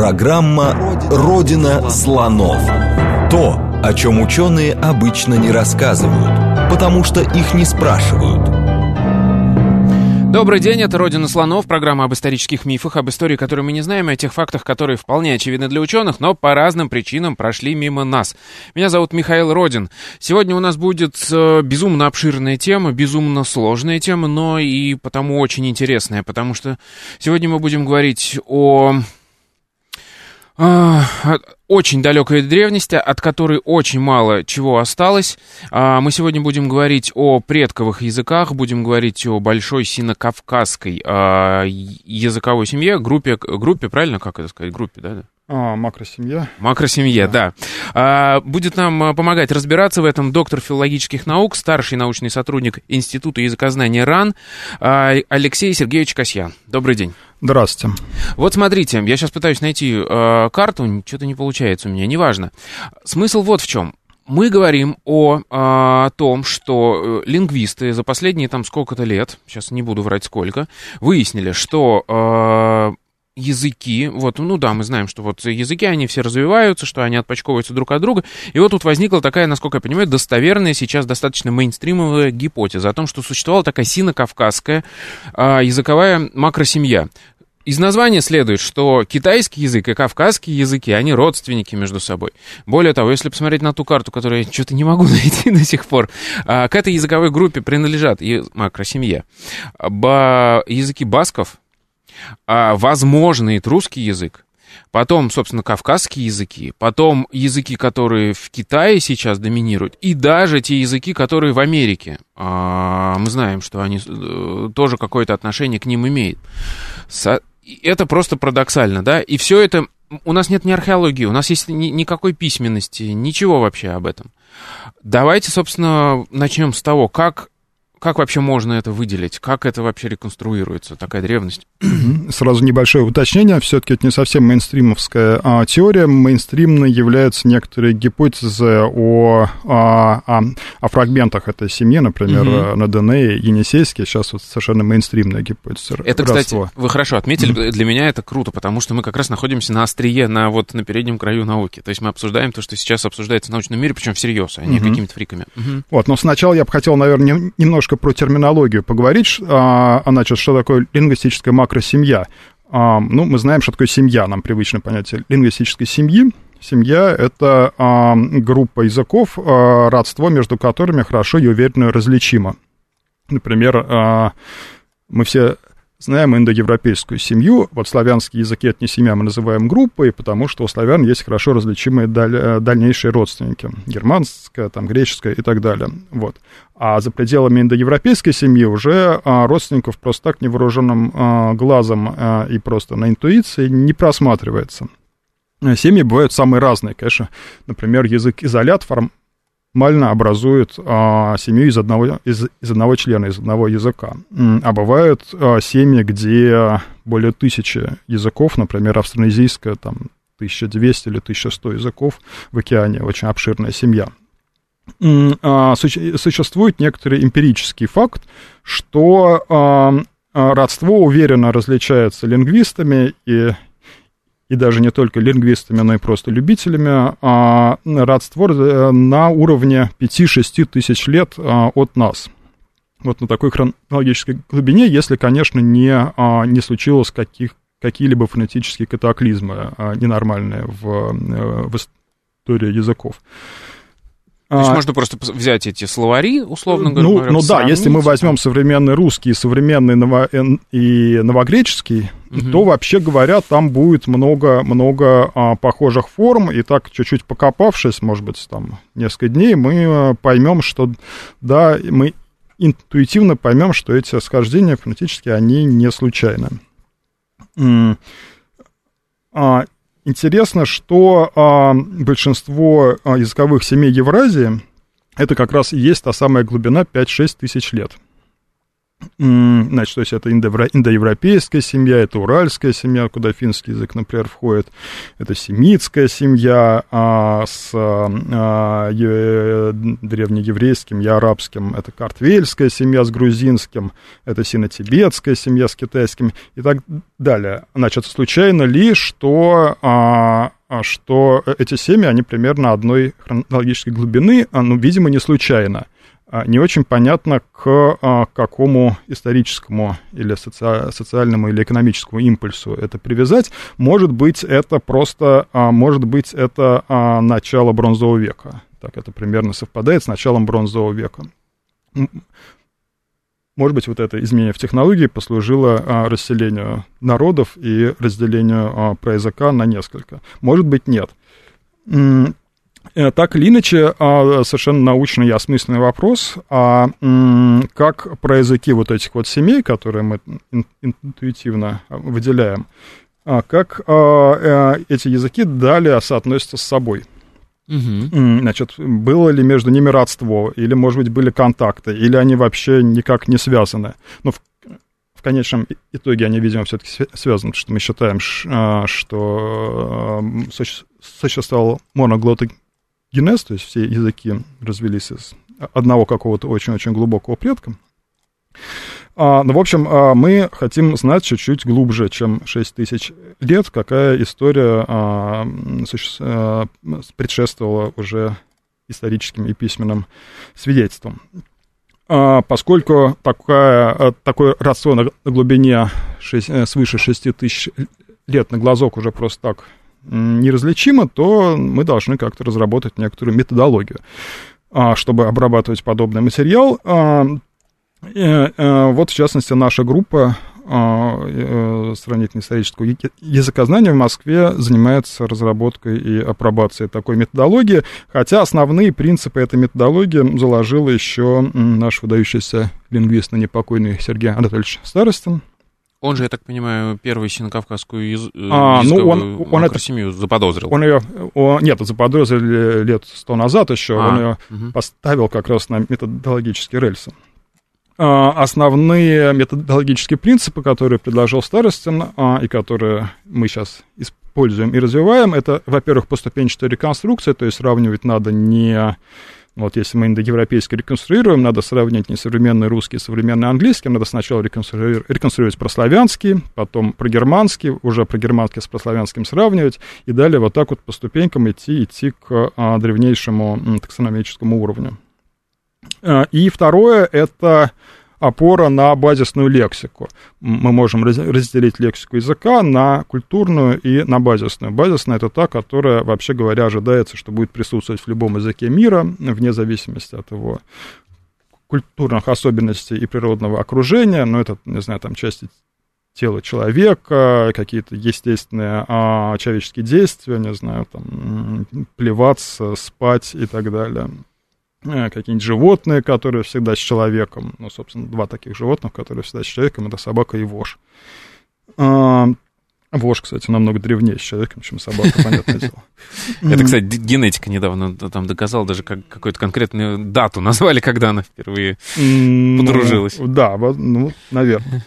Программа «Родина слонов». То, о чем ученые обычно не рассказывают, потому что их не спрашивают. Добрый день, это «Родина слонов», программа об исторических мифах, об истории, которую мы не знаем, и о тех фактах, которые вполне очевидны для ученых, но по разным причинам прошли мимо нас. Меня зовут Михаил Родин. Сегодня у нас будет э, безумно обширная тема, безумно сложная тема, но и потому очень интересная, потому что сегодня мы будем говорить о очень далекой древности, от которой очень мало чего осталось. А, мы сегодня будем говорить о предковых языках, будем говорить о большой синокавказской а, языковой семье, группе, группе, правильно, как это сказать, группе, да? А, макросемья. Макросемья, да. да. А, будет нам помогать разбираться в этом доктор филологических наук, старший научный сотрудник Института языкознания РАН а, Алексей Сергеевич Касьян. Добрый день. Здравствуйте. Вот смотрите, я сейчас пытаюсь найти э, карту, что-то не получается у меня, неважно. Смысл вот в чем. Мы говорим о, о том, что э, лингвисты за последние там сколько-то лет, сейчас не буду врать сколько, выяснили, что э, языки, вот, ну да, мы знаем, что вот языки, они все развиваются, что они отпочковываются друг от друга, и вот тут возникла такая, насколько я понимаю, достоверная, сейчас достаточно мейнстримовая гипотеза о том, что существовала такая сино-кавказская а, языковая макросемья. Из названия следует, что китайский язык и кавказские языки, они родственники между собой. Более того, если посмотреть на ту карту, которую я что-то не могу найти до сих пор, а, к этой языковой группе принадлежат и макросемья. Языки басков, а, возможный русский язык, потом, собственно, кавказские языки, потом языки, которые в Китае сейчас доминируют, и даже те языки, которые в Америке. А, мы знаем, что они э, тоже какое-то отношение к ним имеют. Это просто парадоксально, да? И все это... У нас нет ни археологии, у нас есть ни, никакой письменности, ничего вообще об этом. Давайте, собственно, начнем с того, как как вообще можно это выделить? Как это вообще реконструируется, такая древность? Сразу небольшое уточнение. Все-таки это не совсем мейнстримовская а, теория. Мейнстримной являются некоторые гипотезы о, о, о, о фрагментах этой семьи, например, угу. на ДНЭ, Енисейске. Сейчас вот совершенно мейнстримная гипотеза. Это, кстати, вы хорошо отметили. Угу. Для меня это круто, потому что мы как раз находимся на острие, на, вот, на переднем краю науки. То есть мы обсуждаем то, что сейчас обсуждается в научном мире, причем всерьез, а не угу. какими-то фриками. Угу. Вот, но сначала я бы хотел, наверное, немножко немножко про терминологию поговорить, а, значит, что такое лингвистическая макросемья. А, ну, мы знаем, что такое семья, нам привычно понятие лингвистической семьи. Семья — это а, группа языков, а, родство между которыми хорошо и уверенно различимо. Например, а, мы все знаем индоевропейскую семью. Вот славянские языки — это не семья, мы называем группой, потому что у славян есть хорошо различимые даль, э, дальнейшие родственники. Германская, там, греческая и так далее. Вот. А за пределами индоевропейской семьи уже а, родственников просто так невооруженным а, глазом а, и просто на интуиции не просматривается. Семьи бывают самые разные, конечно. Например, язык изолят форм, формально образуют а, семью из одного, из, из одного члена, из одного языка. А бывают а, семьи, где более тысячи языков, например, австронезийская, там, 1200 или 1100 языков в океане, очень обширная семья. А, существует некоторый эмпирический факт, что а, родство уверенно различается лингвистами и и даже не только лингвистами, но и просто любителями, а, родство э, на уровне 5-6 тысяч лет а, от нас. Вот на такой хронологической глубине, если, конечно, не, а, не случилось каких, какие-либо фонетические катаклизмы ненормальные в, э, в истории языков. То есть а, можно просто взять эти словари, условно ну, говоря. Ну да, если мы возьмем современный русский, современный ново, и новогреческий, угу. то вообще говоря, там будет много, много а, похожих форм, и так чуть-чуть покопавшись, может быть, там несколько дней, мы а, поймем, что да, мы интуитивно поймем, что эти схождения фонетически, они не случайны. А, Интересно, что а, большинство а, языковых семей Евразии это как раз и есть та самая глубина 5-6 тысяч лет. Значит, то есть это индоевропейская семья, это уральская семья, куда финский язык, например, входит, это семитская семья а, с а, е, древнееврейским и арабским, это картвельская семья с грузинским, это сино-тибетская семья с китайским и так далее. Значит, случайно ли, что а, что эти семьи, они примерно одной хронологической глубины, ну, видимо, не случайно. А, не очень понятно, к а, какому историческому или соци... социальному или экономическому импульсу это привязать. Может быть, это просто, а, может быть, это начало бронзового века. Так это примерно совпадает с началом бронзового века. Может быть, вот это изменение в технологии послужило расселению народов и разделению про языка на несколько. Может быть, нет. Э, так или иначе, а, совершенно научный и осмысленный вопрос, а как про языки вот этих вот семей, которые мы интуитивно выделяем, а как а, э, эти языки далее соотносятся с собой. Угу. Значит, было ли между ними родство, или, может быть, были контакты, или они вообще никак не связаны. Но в, в конечном итоге они, видимо, все-таки связаны, потому что мы считаем, что существовал моноглотый генез, то есть все языки развелись из одного какого-то очень-очень глубокого предка. А, ну, в общем, а, мы хотим знать чуть-чуть глубже, чем 6 тысяч лет, какая история а, суще... а, предшествовала уже историческим и письменным свидетельствам. А, поскольку такая, а, такой родство на глубине 6, э, свыше 6 тысяч лет на глазок уже просто так неразличимо, то мы должны как-то разработать некоторую методологию, а, чтобы обрабатывать подобный материал. А, э, вот, в частности, наша группа а, э, сравнительно-исторического языкознания в Москве занимается разработкой и апробацией такой методологии, хотя основные принципы этой методологии заложил еще наш выдающийся лингвист, но непокойный Сергей Анатольевич Старостин, он же, я так понимаю, первый синокавказскую яз... Э, а, ну он, он это, семью заподозрил. Он ее, он, нет, заподозрили лет сто назад еще, а, он ее угу. поставил как раз на методологические рельсы. А, основные методологические принципы, которые предложил Старостин, а, и которые мы сейчас используем и развиваем, это, во-первых, поступенчатая реконструкция, то есть сравнивать надо не вот если мы индоевропейски реконструируем, надо сравнить не современный русский и современный английский, надо сначала реконструировать, реконструировать прославянский, потом про германский, уже про германский с прославянским сравнивать, и далее вот так вот по ступенькам идти, идти к а, древнейшему таксономическому уровню. А, и второе — это опора на базисную лексику. Мы можем разделить лексику языка на культурную и на базисную. Базисная — это та, которая, вообще говоря, ожидается, что будет присутствовать в любом языке мира, вне зависимости от его культурных особенностей и природного окружения, ну, это, не знаю, там, части тела человека, какие-то естественные а, человеческие действия, не знаю, там, плеваться, спать и так далее. Э, какие-нибудь животные, которые всегда с человеком. Ну, собственно, два таких животных, которые всегда с человеком, это собака и вож. А, вож, кстати, намного древнее с человеком, чем собака, понятное дело. Это, кстати, генетика недавно там доказала, даже как, какую-то конкретную дату назвали, когда она впервые подружилась. Да, ну, наверное.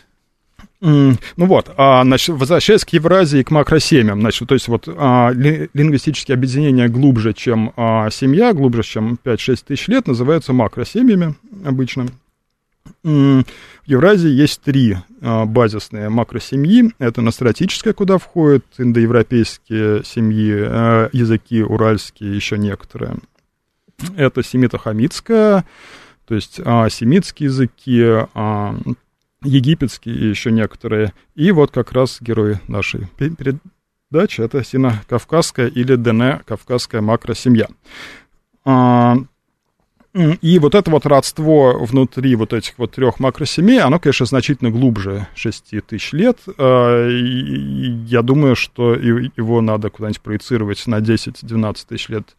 Ну вот, а, значит, возвращаясь к Евразии и к макросемьям, значит, то есть вот а, ли, лингвистические объединения глубже, чем а, семья, глубже, чем 5-6 тысяч лет, называются макросемьями обычно. В Евразии есть три а, базисные макросемьи. Это настратическая, куда входят индоевропейские семьи, а, языки уральские, еще некоторые. Это семито-хамитская, то есть а, семитские языки, египетские и еще некоторые. И вот как раз герои нашей передачи — это сино-кавказская или ДН-кавказская макросемья. А, и вот это вот родство внутри вот этих вот трех макросемей, оно, конечно, значительно глубже 6 тысяч лет. А, я думаю, что его надо куда-нибудь проецировать на 10-12 тысяч лет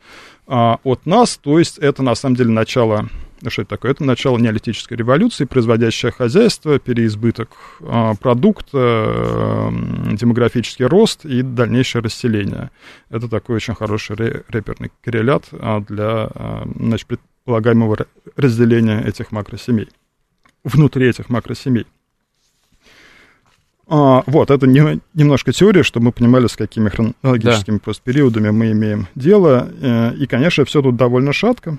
а, от нас. То есть это, на самом деле, начало что это такое? Это начало неолитической революции, производящее хозяйство, переизбыток а, продукта, демографический рост и дальнейшее расселение. Это такой очень хороший реперный коррелят а, для а, значит, предполагаемого разделения этих макросемей. внутри этих макросемей. А, вот, это не, немножко теория, чтобы мы понимали, с какими хронологическими да. просто периодами мы имеем дело. Э, и, конечно, все тут довольно шатко.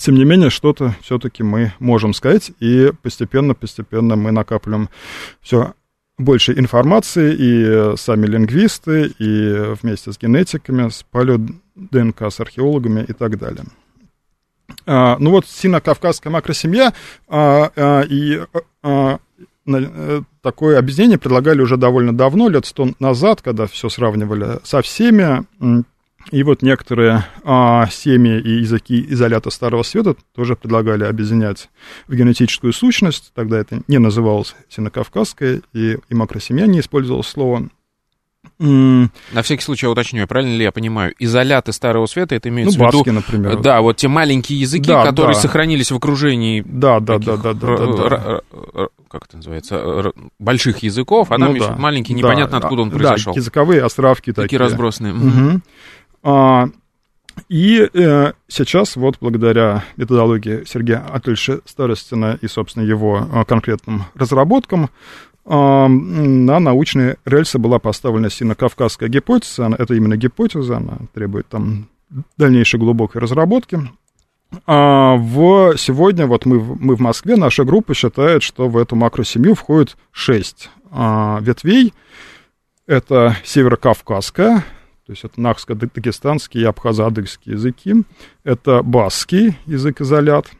Тем не менее, что-то все-таки мы можем сказать, и постепенно-постепенно мы накапливаем все больше информации, и сами лингвисты, и вместе с генетиками, с палео-ДНК, с археологами и так далее. А, ну вот сино-кавказская макросемья, а, а, и а, Э, такое объединение предлагали уже довольно давно, лет сто назад, когда все сравнивали со всеми. И вот некоторые а, семьи и языки изолята Старого Света тоже предлагали объединять в генетическую сущность. Тогда это не называлось синокавказское, и, и макросемья не использовалось слово. На всякий случай я уточню, правильно ли я понимаю, изоляты Старого Света, это имеется ну, в виду... Баски, например. Да, вот те маленькие языки, да, которые да. сохранились в окружении... Да, да, да, да, да, да, да. Как это называется? Больших языков, а там ну, да, маленький, непонятно да, откуда он произошел. Да, языковые островки такие. Такие разбросанные. Угу. А, и э, сейчас вот благодаря методологии Сергея Атольевича Старостина и, собственно, его э, конкретным разработкам на научные рельсы была поставлена сино-кавказская гипотеза. Это именно гипотеза, она требует там дальнейшей глубокой разработки. А в, сегодня вот мы, мы в Москве, наша группа считает, что в эту макросемью входит шесть а, ветвей. Это северокавказская, то есть это нахско-дагестанский и абхазо-адыгский языки. Это басский язык-изолят –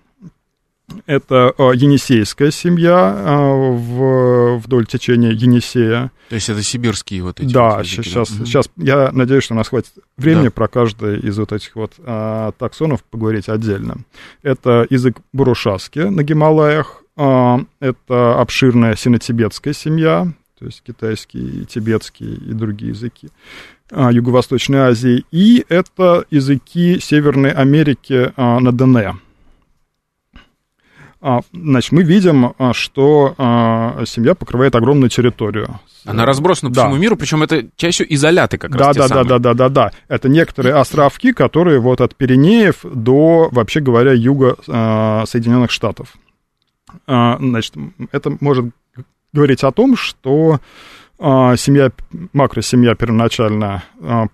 это э, Енисейская семья э, в, вдоль течения Енисея. То есть это сибирские вот эти Да, вот языки, сейчас, да? сейчас я надеюсь, что у нас хватит времени да. про каждый из вот этих вот а, таксонов поговорить отдельно. Это язык бурушаски на Гималаях, а, это обширная сино-тибетская семья, то есть китайский, тибетский и другие языки а, Юго-Восточной Азии, и это языки Северной Америки а, на Дене. А, значит, мы видим, что семья покрывает огромную территорию. Она разбросана по да. всему миру, причем это чаще изоляты как да, раз. Да, да, да, да, да, да. Это некоторые островки, которые вот от Пиренеев до, вообще говоря, юга Соединенных Штатов. Значит, это может говорить о том, что а, семья, макросемья первоначально а,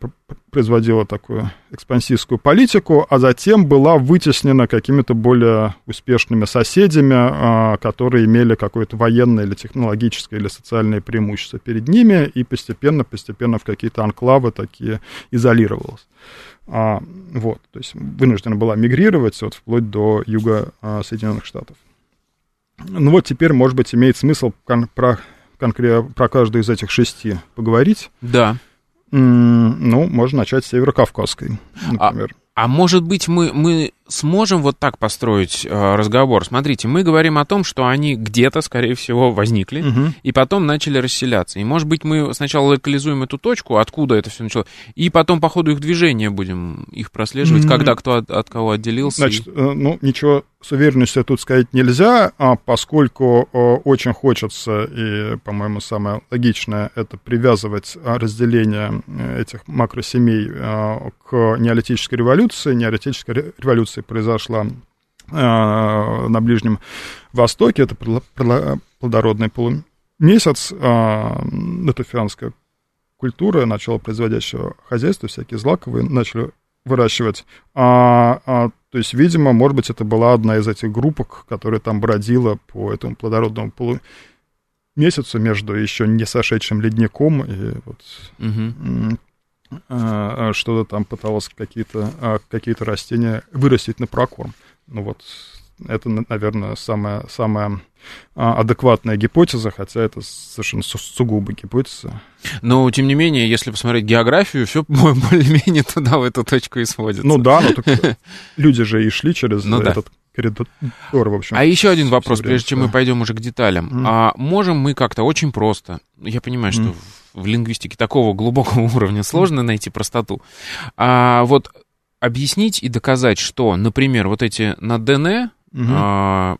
производила такую экспансивскую политику, а затем была вытеснена какими-то более успешными соседями, а, которые имели какое-то военное или технологическое или социальное преимущество перед ними, и постепенно-постепенно в какие-то анклавы такие изолировалась. Вот, то есть вынуждена была мигрировать вот, вплоть до юга Соединенных Штатов. Ну вот теперь, может быть, имеет смысл про конкретно про каждую из этих шести поговорить. Да. Ну, можно начать с Северокавказской, например. А, а может быть, мы, мы сможем вот так построить э, разговор. Смотрите, мы говорим о том, что они где-то, скорее всего, возникли, угу. и потом начали расселяться. И, может быть, мы сначала локализуем эту точку, откуда это все началось, и потом по ходу их движения будем их прослеживать, mm когда кто от, от кого отделился. Значит, и... Э, ну, ничего с уверенностью тут сказать нельзя, а поскольку э, очень хочется, и, по-моему, самое логичное, это привязывать а, разделение э, этих макросемей к неолитической революции. Неолитическая революция революция произошла э, на Ближнем Востоке, это плодородный полумесяц, это фианская культура, начало производящего хозяйства, всякие злаковые начали выращивать. А, а, то есть, видимо, может быть, это была одна из этих группок, которая там бродила по этому плодородному полумесяцу между еще не сошедшим ледником и вот угу. А, а, что-то там пыталось какие-то а, какие растения вырастить на прокорм. Ну вот, это, наверное, самая, самая адекватная гипотеза, хотя это совершенно сугубо гипотеза. Но, тем не менее, если посмотреть географию, все более-менее туда, в эту точку и сводится. Ну да, но люди же и шли через ну, этот да. коридор, в общем. А еще один вопрос, прежде чем мы пойдем уже к деталям. Mm. А можем мы как-то очень просто, я понимаю, что mm в лингвистике такого глубокого уровня сложно найти простоту. А вот объяснить и доказать, что, например, вот эти на ДН угу. а,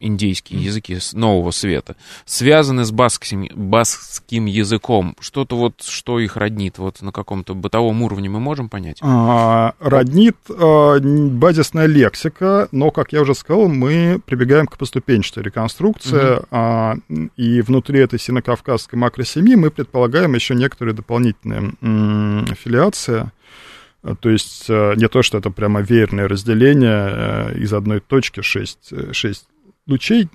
индейские языки нового света, связаны с баскским, баскским языком? Что-то вот, что их роднит, вот на каком-то бытовом уровне мы можем понять? А, роднит а, базисная лексика, но, как я уже сказал, мы прибегаем к поступенчатой реконструкции, угу. а, и внутри этой синокавказской макросемьи мы предполагаем еще некоторые дополнительные м, филиации, то есть э, не то, что это прямо веерное разделение э, из одной точки 6, 6 лучей.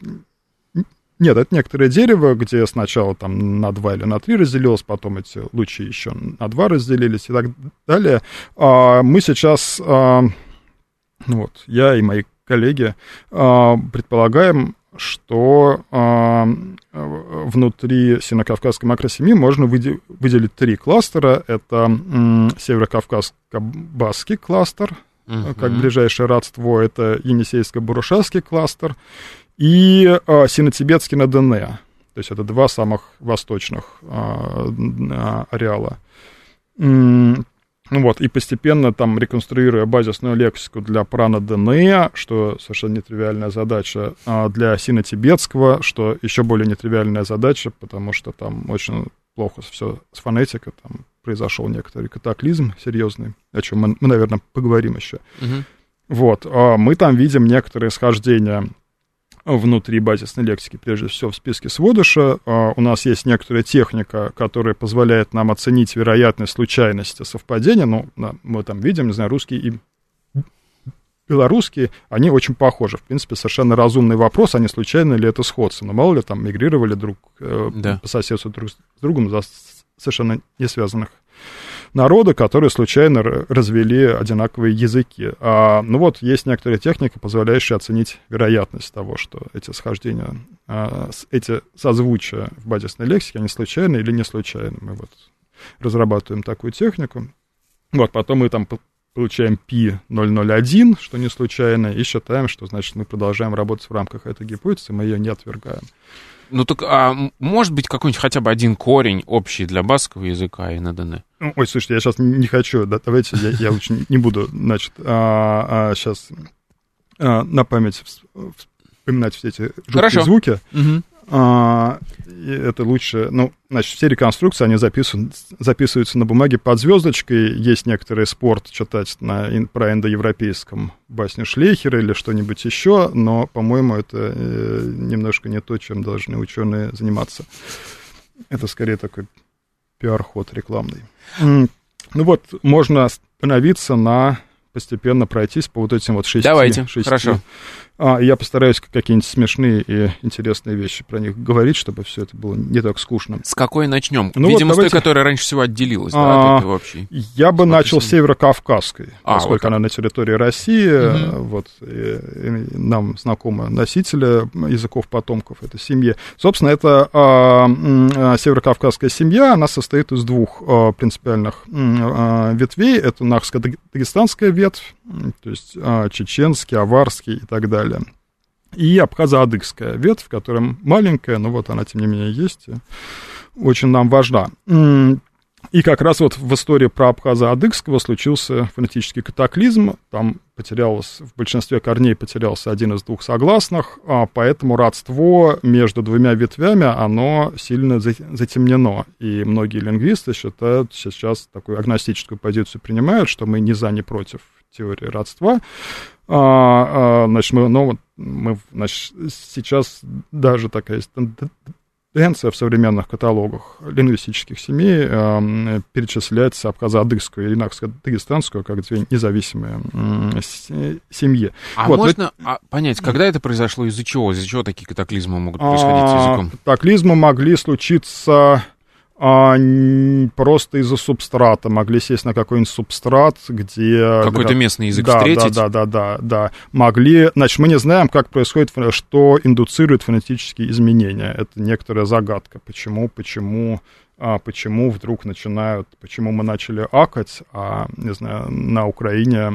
Нет, это некоторое дерево, где сначала там на два или на три разделилось, потом эти лучи еще на два разделились и так далее. А мы сейчас, а, ну вот, я и мои коллеги а, предполагаем, что э, внутри синокавказской макросемьи можно выделить три кластера. Это э, северокавказско-басский кластер, uh-huh. как ближайшее родство, это енисейско-бурушевский кластер и э, сино-тибетский на Дене. То есть это два самых восточных э, ареала. Ну вот, и постепенно там реконструируя базисную лексику для прана ДНЭ, что совершенно нетривиальная задача, а для сино-тибетского, что еще более нетривиальная задача, потому что там очень плохо все с фонетикой, там произошел некоторый катаклизм серьезный, о чем мы, мы наверное, поговорим еще. Угу. Вот, а мы там видим некоторые схождения внутри базисной лексики, прежде всего в списке сводыша. А, у нас есть некоторая техника, которая позволяет нам оценить вероятность случайности совпадения. Ну, мы там видим, не знаю, русский и белорусские, они очень похожи. В принципе, совершенно разумный вопрос, а не случайно ли это сходство. Но мало ли там мигрировали друг э, да. по соседству друг с другом за совершенно не связанных народа, которые случайно развели одинаковые языки. А, ну вот, есть некоторая техника, позволяющая оценить вероятность того, что эти схождения, а, эти созвучия в базисной лексике, они случайны или не случайны. Мы вот разрабатываем такую технику. Вот, потом мы там получаем π001, что не случайно, и считаем, что, значит, мы продолжаем работать в рамках этой гипотезы, мы ее не отвергаем. Ну так, а может быть какой-нибудь хотя бы один корень общий для баскового языка и НДН? Ну, ой, слушайте, я сейчас не хочу, да, давайте я, я лучше не буду, значит, а, а, сейчас а, на память вспоминать все эти жуткие Хорошо. звуки. Угу. А, это лучше, ну, значит, все реконструкции, они записывают, записываются на бумаге под звездочкой. Есть некоторый спорт читать на, про индоевропейском басню Шлейхера или что-нибудь еще, но, по-моему, это э, немножко не то, чем должны ученые заниматься. Это скорее такой пиар-ход рекламный. Ну вот, можно остановиться на постепенно пройтись по вот этим вот шести. Давайте, шести хорошо. А, я постараюсь какие-нибудь смешные и интересные вещи про них говорить, чтобы все это было не так скучно. С какой начнем? Ну, Видимо, вот давайте... с той, которая раньше всего отделилась а, да, от общей. Я бы начал с Северо-Кавказской, а, поскольку вот она на территории России. Угу. Вот, и, и нам знакомы носители языков потомков этой семьи. Собственно, это а, а, Северо-Кавказская семья, она состоит из двух а, принципиальных а, ветвей. Это Нахско-Дагестанская ветвь, то есть а, чеченский, аварский и так далее. И абхазо-адыгская ветвь, которая маленькая, но вот она, тем не менее, есть, очень нам важна. И как раз вот в истории про Абхаза-Адыгского случился фонетический катаклизм. Там потерялось, в большинстве корней потерялся один из двух согласных, а поэтому родство между двумя ветвями, оно сильно затемнено. И многие лингвисты считают, сейчас такую агностическую позицию принимают, что мы не за, не против теории родства. А, а, значит, мы, ну, мы значит, сейчас даже такая есть тенденция в современных каталогах лингвистических семей э, перечисляется абхазо-адыгскую и инакско-дагестанскую как две независимые э, семьи. А вот, можно но... а, понять, когда это произошло, из-за чего? Из-за чего такие катаклизмы могут происходить а, с языком? Катаклизмы могли случиться а просто из-за субстрата. Могли сесть на какой-нибудь субстрат, где... Какой-то местный язык да, встретить? Да, да, да, да, да. Могли... Значит, мы не знаем, как происходит, что индуцирует фонетические изменения. Это некоторая загадка. Почему, почему а почему вдруг начинают, почему мы начали акать, а, не знаю, на Украине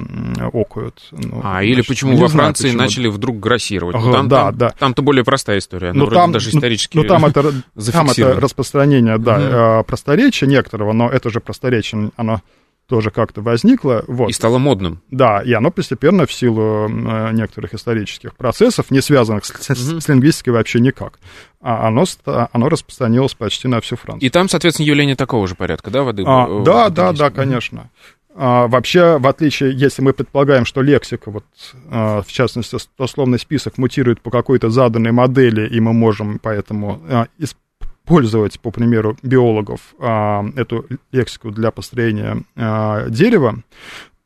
окают. Ну, а, или почему во Франции почему. начали вдруг грассировать. Ну, там, да, там, да. Там-то более простая история, ну, там, даже исторически Ну, там это, там это распространение, да, угу. просторечия некоторого, но это же просторечие, оно тоже как-то возникло. Вот. И стало модным. Да, и оно постепенно в силу э, некоторых исторических процессов, не связанных с, с, с лингвистикой вообще никак, а оно, оно распространилось почти на всю Францию. И там, соответственно, явление такого же порядка, да, воды? А, э, да, да, да, конечно. А, вообще, в отличие, если мы предполагаем, что лексика, вот, а, в частности, условный список мутирует по какой-то заданной модели, и мы можем поэтому а, использовать, по примеру биологов, а, эту лексику для построения а, дерева,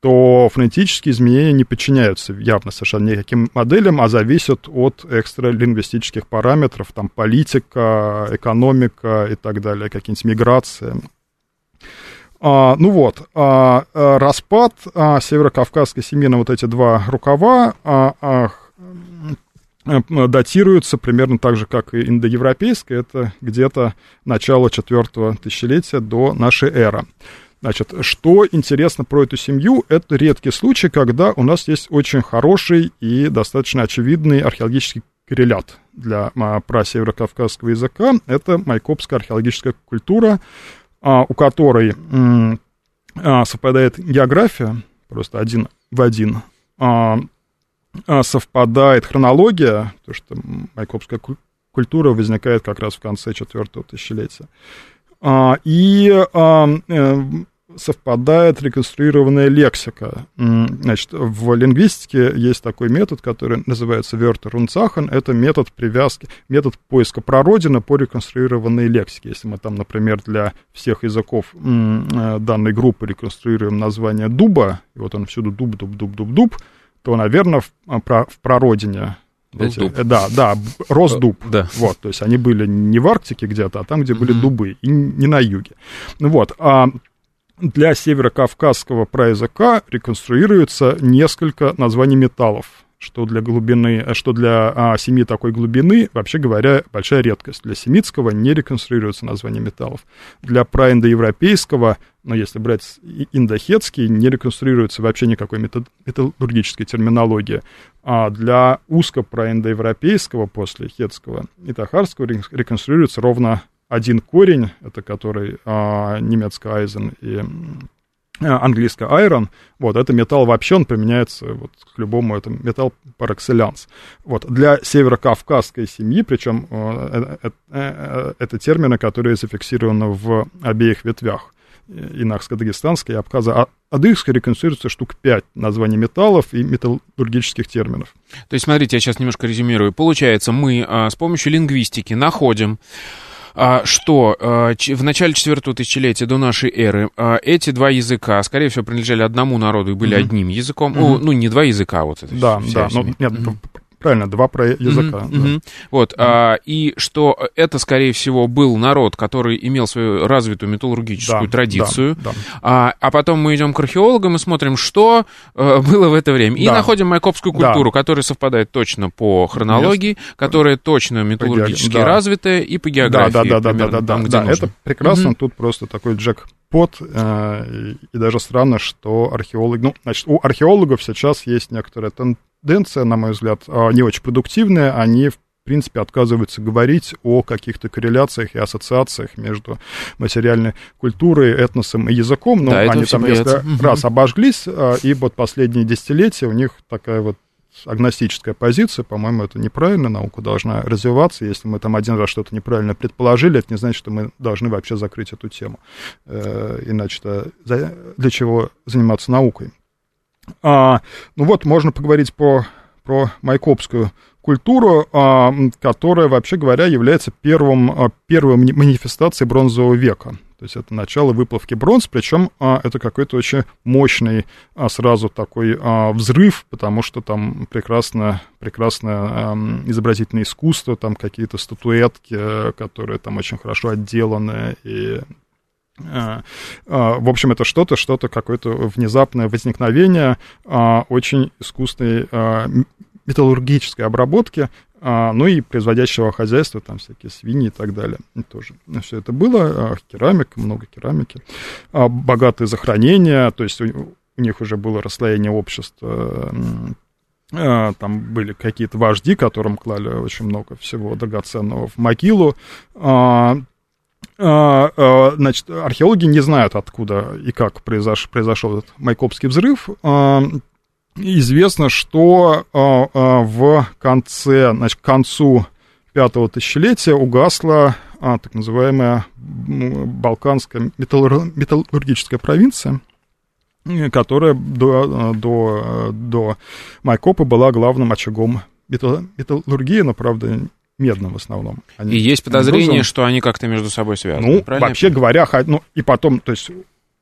то фонетические изменения не подчиняются явно совершенно никаким моделям, а зависят от экстралингвистических параметров, там политика, экономика и так далее, какие-нибудь миграции. А, ну вот, а, а, распад а, северокавказской семьи на вот эти два рукава а, а, датируются примерно так же, как и индоевропейская, это где-то начало четвертого тысячелетия до нашей эры. Значит, что интересно про эту семью, это редкий случай, когда у нас есть очень хороший и достаточно очевидный археологический коррелят для а, прасеверокавказского языка. Это майкопская археологическая культура, а, у которой а, совпадает география, просто один в один, совпадает хронология, то что майкопская культура возникает как раз в конце четвертого тысячелетия, а, и а, э, совпадает реконструированная лексика. Значит, в лингвистике есть такой метод, который называется Вертер Унцахен. Это метод привязки, метод поиска прародина по реконструированной лексике. Если мы там, например, для всех языков э, данной группы реконструируем название дуба, и вот он всюду дуб, дуб, дуб, дуб, дуб, то, наверное, в, а, про, в прародине эти, дуб. Э, да, да, рос дуб. Да. Вот, то есть они были не в Арктике где-то, а там, где были mm-hmm. дубы, и не на юге. Ну вот, а для северокавказского праязыка реконструируется несколько названий металлов что для глубины, э, что для а, семьи такой глубины, вообще говоря, большая редкость. Для семитского не реконструируется название металлов. Для праиндоевропейского, но если брать индохетский, не реконструируется вообще никакой метод, металлургической терминологии. А для узкопроиндоевропейского после хетского и тахарского реконструируется ровно один корень, это который а, немецкий айзен и английское iron, вот, это металл вообще, он применяется вот к любому, это металл par excellence. Вот, для северокавказской семьи, причем э, э, э, это термины, которые зафиксированы в обеих ветвях, инахско-дагестанской и абхазо-адыгской реконструируется штук 5 названий металлов и металлургических терминов. То есть, смотрите, я сейчас немножко резюмирую. Получается, мы а, с помощью лингвистики находим а, что а, в начале четвертого тысячелетия до нашей эры а, эти два языка, скорее всего, принадлежали одному народу и были mm-hmm. одним языком. Mm-hmm. Ну, не два языка, вот это. Да, да. Ну, нет, mm-hmm. Правильно, два про языка. Mm-hmm, да. mm-hmm. Вот, mm-hmm. а, и что это, скорее всего, был народ, который имел свою развитую металлургическую да, традицию. Да, да. А, а потом мы идем к археологам и смотрим, что а, было в это время. И да. находим майкопскую культуру, да. которая совпадает точно по хронологии, Мест... которая точно металлургически да. развитая и по географии. Да, да, да, да, да, да, да, да. это прекрасно. Mm-hmm. Тут просто такой Джек под, э, и даже странно, что археологи... Ну, значит, у археологов сейчас есть некоторая тенденция, на мой взгляд, а, не очень продуктивная, они в принципе, отказываются говорить о каких-то корреляциях и ассоциациях между материальной культурой, этносом и языком. Но да, они там несколько угу. раз обожглись, а, и вот последние десятилетия у них такая вот агностическая позиция, по-моему, это неправильно, наука должна развиваться, если мы там один раз что-то неправильно предположили, это не значит, что мы должны вообще закрыть эту тему, э, иначе для чего заниматься наукой. А, ну вот, можно поговорить про, про майкопскую культуру, а, которая, вообще говоря, является первым, а, первой манифестацией бронзового века. То есть это начало выплавки бронз, причем а, это какой-то очень мощный сразу такой взрыв, потому что там прекрасно, прекрасное а, изобразительное искусство, там какие-то статуэтки, которые там очень хорошо отделаны и в общем, это что-то, что-то, какое-то внезапное возникновение а, очень искусной металлургической обработки, ну и производящего хозяйства, там всякие свиньи и так далее. Тоже все это было, керамика, много керамики, богатые захоронения, то есть у, у них уже было расслоение общества, там были какие-то вожди, которым клали очень много всего драгоценного в могилу, значит, археологи не знают, откуда и как произош, произошел этот Майкопский взрыв. А, известно, что в конце, значит, к концу пятого тысячелетия угасла так называемая Балканская металлургическая провинция, которая до, до, до Майкопа была главным очагом металлургии, но, правда, медным в основном. Они, и есть подозрение, грузом. что они как-то между собой связаны. Ну, вообще говоря, ну, и потом, то есть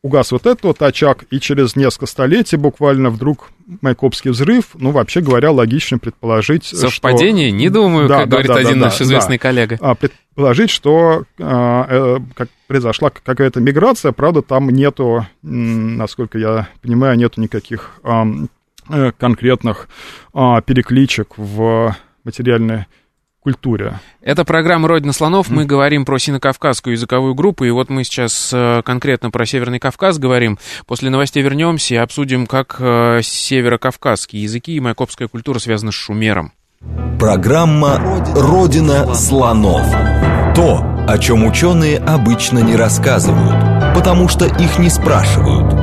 угас вот этот вот очаг, и через несколько столетий буквально вдруг Майкопский взрыв, ну, вообще говоря, логично предположить, Совпадение? Что... Не думаю, да, как да, говорит да, один да, наш известный да. коллега. А, предположить, что а, э, как произошла какая-то миграция, правда, там нету, насколько я понимаю, нету никаких а, конкретных а, перекличек в материальной культуре. Это программа «Родина слонов». Мы говорим про сино-кавказскую языковую группу, и вот мы сейчас э, конкретно про Северный Кавказ говорим. После новостей вернемся и обсудим, как э, северо-кавказские языки и майкопская культура связаны с шумером. Программа «Родина слонов». То, о чем ученые обычно не рассказывают, потому что их не спрашивают –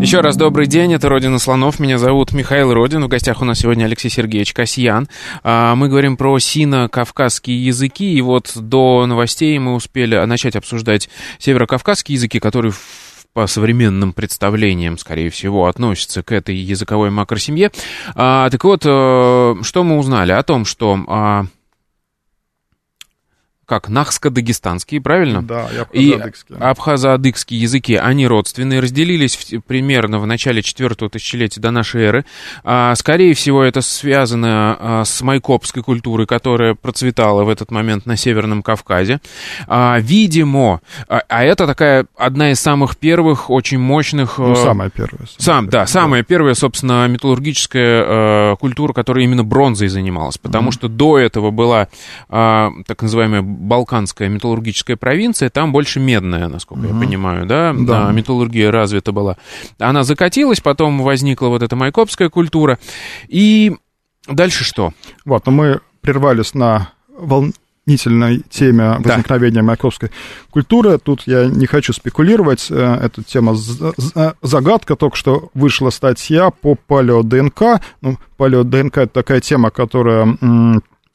еще раз добрый день, это «Родина слонов», меня зовут Михаил Родин, в гостях у нас сегодня Алексей Сергеевич Касьян. А, мы говорим про сино-кавказские языки, и вот до новостей мы успели начать обсуждать северо-кавказские языки, которые по современным представлениям, скорее всего, относятся к этой языковой макросемье. А, так вот, э, что мы узнали? О том, что а, как нахско-дагестанские, правильно? Да, и абхазо-адыгские. И абхазо-адыгские языки, они родственные, разделились в, примерно в начале четвертого тысячелетия до нашей эры. А, скорее всего, это связано а, с майкопской культурой, которая процветала в этот момент на Северном Кавказе. А, видимо, а, а это такая одна из самых первых, очень мощных... Ну, самая первая. Самая сам, первая, да, самая первая, собственно, металлургическая а, культура, которая именно бронзой занималась, потому mm-hmm. что до этого была а, так называемая балканская металлургическая провинция, там больше медная, насколько угу. я понимаю, да? да, металлургия развита была. Она закатилась, потом возникла вот эта майкопская культура, и дальше что? Вот, но мы прервались на волнительной теме возникновения да. майкопской культуры. Тут я не хочу спекулировать, э, эта тема загадка, только что вышла статья по палео-ДНК. Ну, палео-ДНК — это такая тема, которая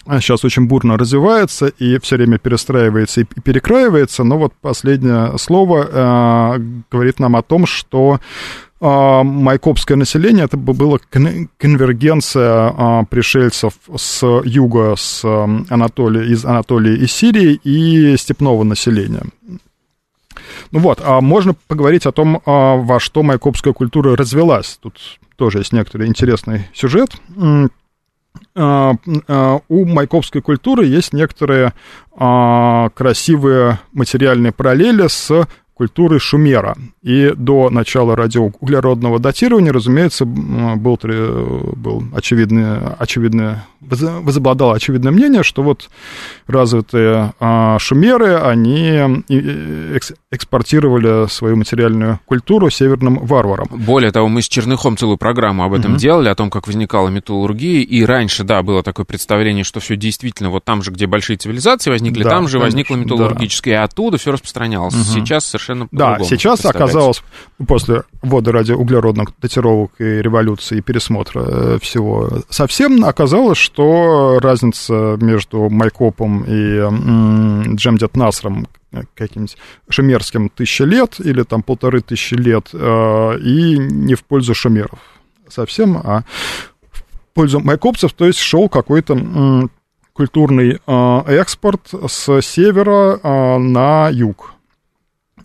сейчас очень бурно развивается и все время перестраивается и перекраивается, но вот последнее слово э, говорит нам о том, что э, майкопское население это было конвергенция э, пришельцев с юга, с э, Анатолии, из Анатолии и Сирии и степного населения. Ну вот, а можно поговорить о том, а, во что майкопская культура развелась. Тут тоже есть некоторый интересный сюжет. А, а, у майкопской культуры есть некоторые а, красивые материальные параллели с культуры Шумера. И до начала радиоуглеродного датирования, разумеется, был, был очевидное, очевидное, возобладало очевидное мнение, что вот развитые а, шумеры, они экс, экспортировали свою материальную культуру северным варварам. Более того, мы с Черныхом целую программу об этом mm-hmm. делали, о том, как возникала металлургия, и раньше, да, было такое представление, что все действительно вот там же, где большие цивилизации возникли, да, там же конечно, возникла металлургическая, да. и оттуда все распространялось. Mm-hmm. Сейчас совершенно совершенно Да, сейчас оказалось, после ввода радиоуглеродных датировок и революции, и пересмотра э, всего совсем, оказалось, что разница между Майкопом и Джемдет Насром э, каким-нибудь шумерским тысячи лет или там полторы тысячи лет, э, и не в пользу шумеров совсем, а в пользу майкопцев, то есть шел какой-то культурный экспорт с севера на юг.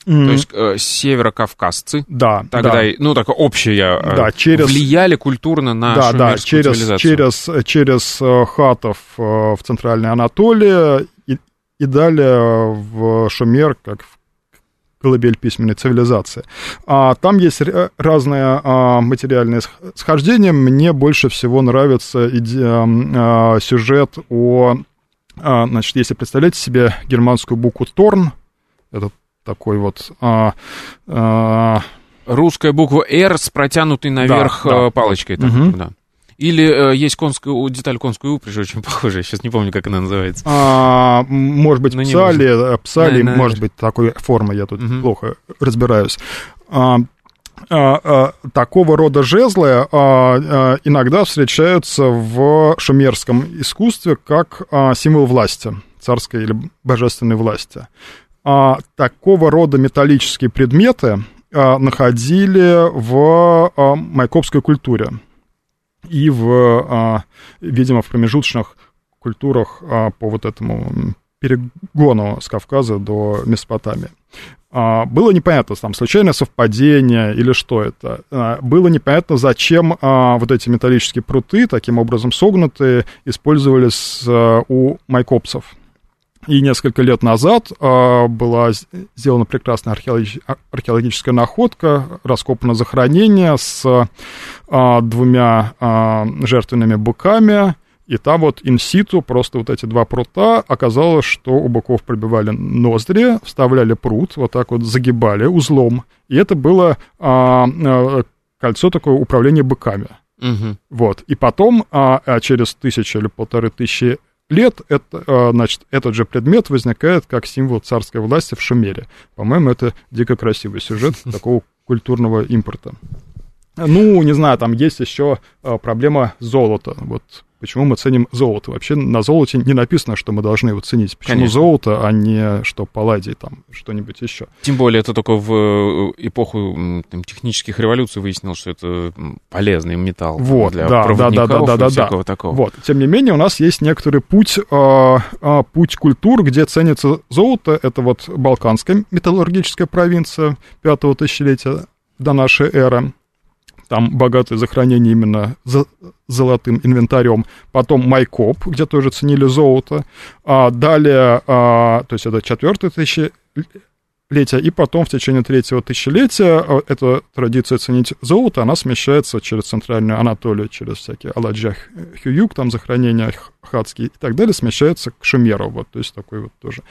Mm. То есть э, северокавказцы да, тогда, да. ну, так общее, э, да, через, влияли культурно на да, да, через, через, через э, хатов э, в Центральной Анатолии и, и далее в Шумер, как в колыбель письменной цивилизации. А, там есть разные а, материальные схождения. Мне больше всего нравится иде, а, сюжет о... А, значит, если представлять себе германскую букву Торн, это такой вот... А, а... Русская буква «Р» с протянутой наверх да, да. Э, палочкой. Так, угу. да. Или э, есть конская, деталь конской упряжи, очень похожая, сейчас не помню, как она называется. А, может быть, Ну, псали, э, псали, Да, может быть, такой формы, я тут Мгм. плохо разбираюсь. А, а, а, такого рода жезлы а, а, иногда встречаются в шумерском искусстве как а, символ власти, царской или божественной власти. А, такого рода металлические предметы а, находили в а, майкопской культуре и в, а, видимо, в промежуточных культурах а, по вот этому перегону с Кавказа до Месопотамии. А, Было непонятно, там, случайное совпадение или что это. А, Было непонятно, зачем а, вот эти металлические пруты, таким образом согнутые, использовались у майкопцев. И несколько лет назад а, была сделана прекрасная археологи- а- археологическая находка, раскопано захоронение с а, двумя жертвенными быками, и там вот инситу просто вот эти два прута оказалось, что у быков пробивали ноздри, вставляли прут, вот так вот загибали узлом, и это было а, кольцо такое управления быками. Мгм. Вот. И потом, а, а через тысячу или полторы тысячи лет, это, а, значит, этот же предмет возникает как символ царской власти в Шумере. По-моему, это дико красивый сюжет такого культурного импорта. Ну, не знаю, там есть еще а, проблема золота. Вот почему мы ценим золото. Вообще на золоте не написано, что мы должны его ценить. Почему Конечно. золото, а не что палладий, там что-нибудь еще. Тем более это только в э, эпоху там, технических революций выяснилось, что это полезный металл Вот, для да, да, проводников да, да, и да, да. всякого такого. Вот. Тем не менее, у нас есть некоторый путь, а, а, путь культур, где ценится золото. Это вот Балканская металлургическая провинция пятого тысячелетия до нашей эры. Там богатое захоронение именно за- золотым инвентарем. Потом Майкоп, где тоже ценили золото. А далее, а, то есть это четвертое тысячелетие, И потом в течение третьего тысячелетия а, эта традиция ценить золото, она смещается через центральную Анатолию, через всякие Аладжах, Хююк, там захоронения х- хатские и так далее, смещается к Шумеру. Вот, то есть такой вот тоже